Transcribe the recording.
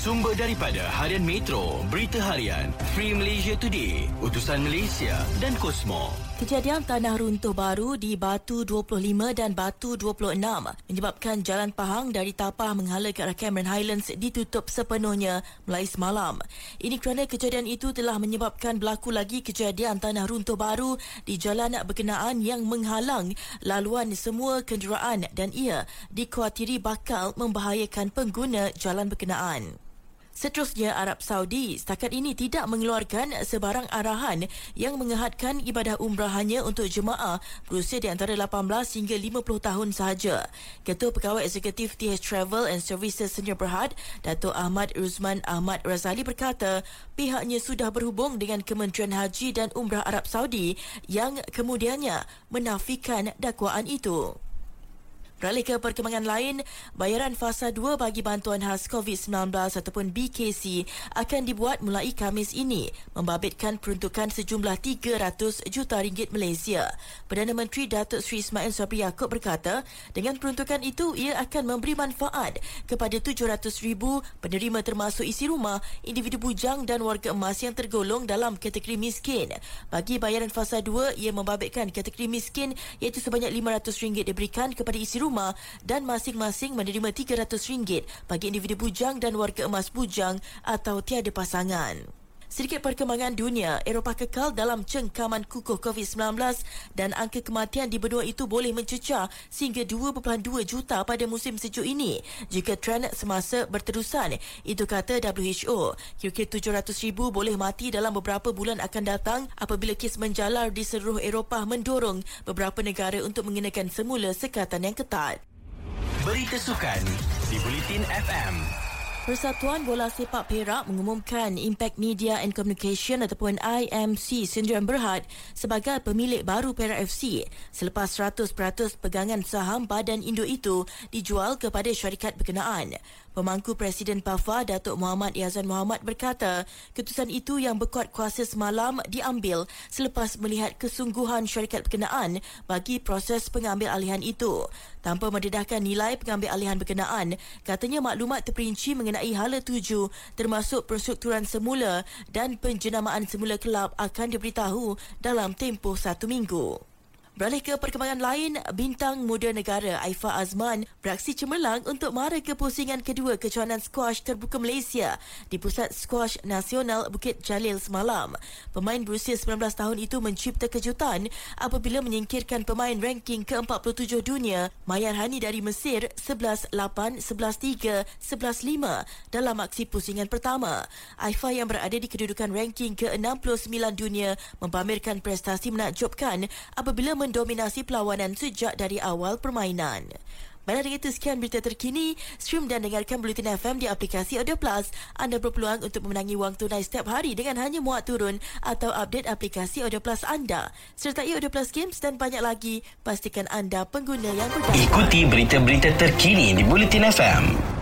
Sumber daripada Harian Metro, Berita Harian, Free Malaysia Today, Utusan Malaysia dan Kosmo. Kejadian tanah runtuh baru di Batu 25 dan Batu 26 menyebabkan jalan Pahang dari Tapah menghala ke arah Cameron Highlands ditutup sepenuhnya mulai semalam. Ini kerana kejadian itu telah menyebabkan berlaku lagi kejadian tanah runtuh baru di jalan berkenaan yang menghalang laluan semua kenderaan dan ia dikhawatiri bakal membahayakan pengguna jalan berkenaan. Seterusnya, Arab Saudi setakat ini tidak mengeluarkan sebarang arahan yang mengehadkan ibadah umrah hanya untuk jemaah berusia di antara 18 hingga 50 tahun sahaja. Ketua Pegawai Eksekutif TH Travel and Services Senior Berhad, Dato' Ahmad Ruzman Ahmad Razali berkata pihaknya sudah berhubung dengan Kementerian Haji dan Umrah Arab Saudi yang kemudiannya menafikan dakwaan itu. Beralih ke perkembangan lain, bayaran fasa 2 bagi bantuan khas COVID-19 ataupun BKC akan dibuat mulai Khamis ini membabitkan peruntukan sejumlah 300 juta ringgit Malaysia. Perdana Menteri Datuk Seri Ismail Sabri Yaakob berkata, dengan peruntukan itu ia akan memberi manfaat kepada 700 ribu penerima termasuk isi rumah, individu bujang dan warga emas yang tergolong dalam kategori miskin. Bagi bayaran fasa 2, ia membabitkan kategori miskin iaitu sebanyak 500 ringgit diberikan kepada isi rumah rumah dan masing-masing menerima RM300 bagi individu bujang dan warga emas bujang atau tiada pasangan. Sedikit perkembangan dunia, Eropah kekal dalam cengkaman kukuh COVID-19 dan angka kematian di benua itu boleh mencecah sehingga 2.2 juta pada musim sejuk ini jika trend semasa berterusan. Itu kata WHO. Kira-kira 700 ribu boleh mati dalam beberapa bulan akan datang apabila kes menjalar di seluruh Eropah mendorong beberapa negara untuk mengenakan semula sekatan yang ketat. Berita Sukan di Bulletin FM. Persatuan Bola Sepak Perak mengumumkan Impact Media and Communication ataupun IMC Sendirian Berhad sebagai pemilik baru Perak FC selepas 100% pegangan saham badan induk itu dijual kepada syarikat berkenaan. Pemangku Presiden PAFA Datuk Muhammad Yazan Muhammad berkata, keputusan itu yang berkuat kuasa semalam diambil selepas melihat kesungguhan syarikat berkenaan bagi proses pengambil alihan itu. Tanpa mendedahkan nilai pengambil alihan berkenaan, katanya maklumat terperinci mengenai hala tuju termasuk perstrukturan semula dan penjenamaan semula kelab akan diberitahu dalam tempoh satu minggu. Beralih ke perkembangan lain, bintang muda negara Aifa Azman beraksi cemerlang untuk mara kepusingan kedua kejohanan squash terbuka Malaysia di Pusat Squash Nasional Bukit Jalil semalam. Pemain berusia 19 tahun itu mencipta kejutan apabila menyingkirkan pemain ranking ke-47 dunia Mayar Hani dari Mesir 11-8, 11-3, 11-5 dalam aksi pusingan pertama. Aifa yang berada di kedudukan ranking ke-69 dunia mempamerkan prestasi menakjubkan apabila men mendominasi perlawanan sejak dari awal permainan. Baiklah dengan itu sekian berita terkini. Stream dan dengarkan Bulletin FM di aplikasi Audio Plus. Anda berpeluang untuk memenangi wang tunai setiap hari dengan hanya muat turun atau update aplikasi Audio Plus anda. Sertai Audio Plus Games dan banyak lagi. Pastikan anda pengguna yang berdaya. Ikuti berita-berita terkini di Bulletin FM.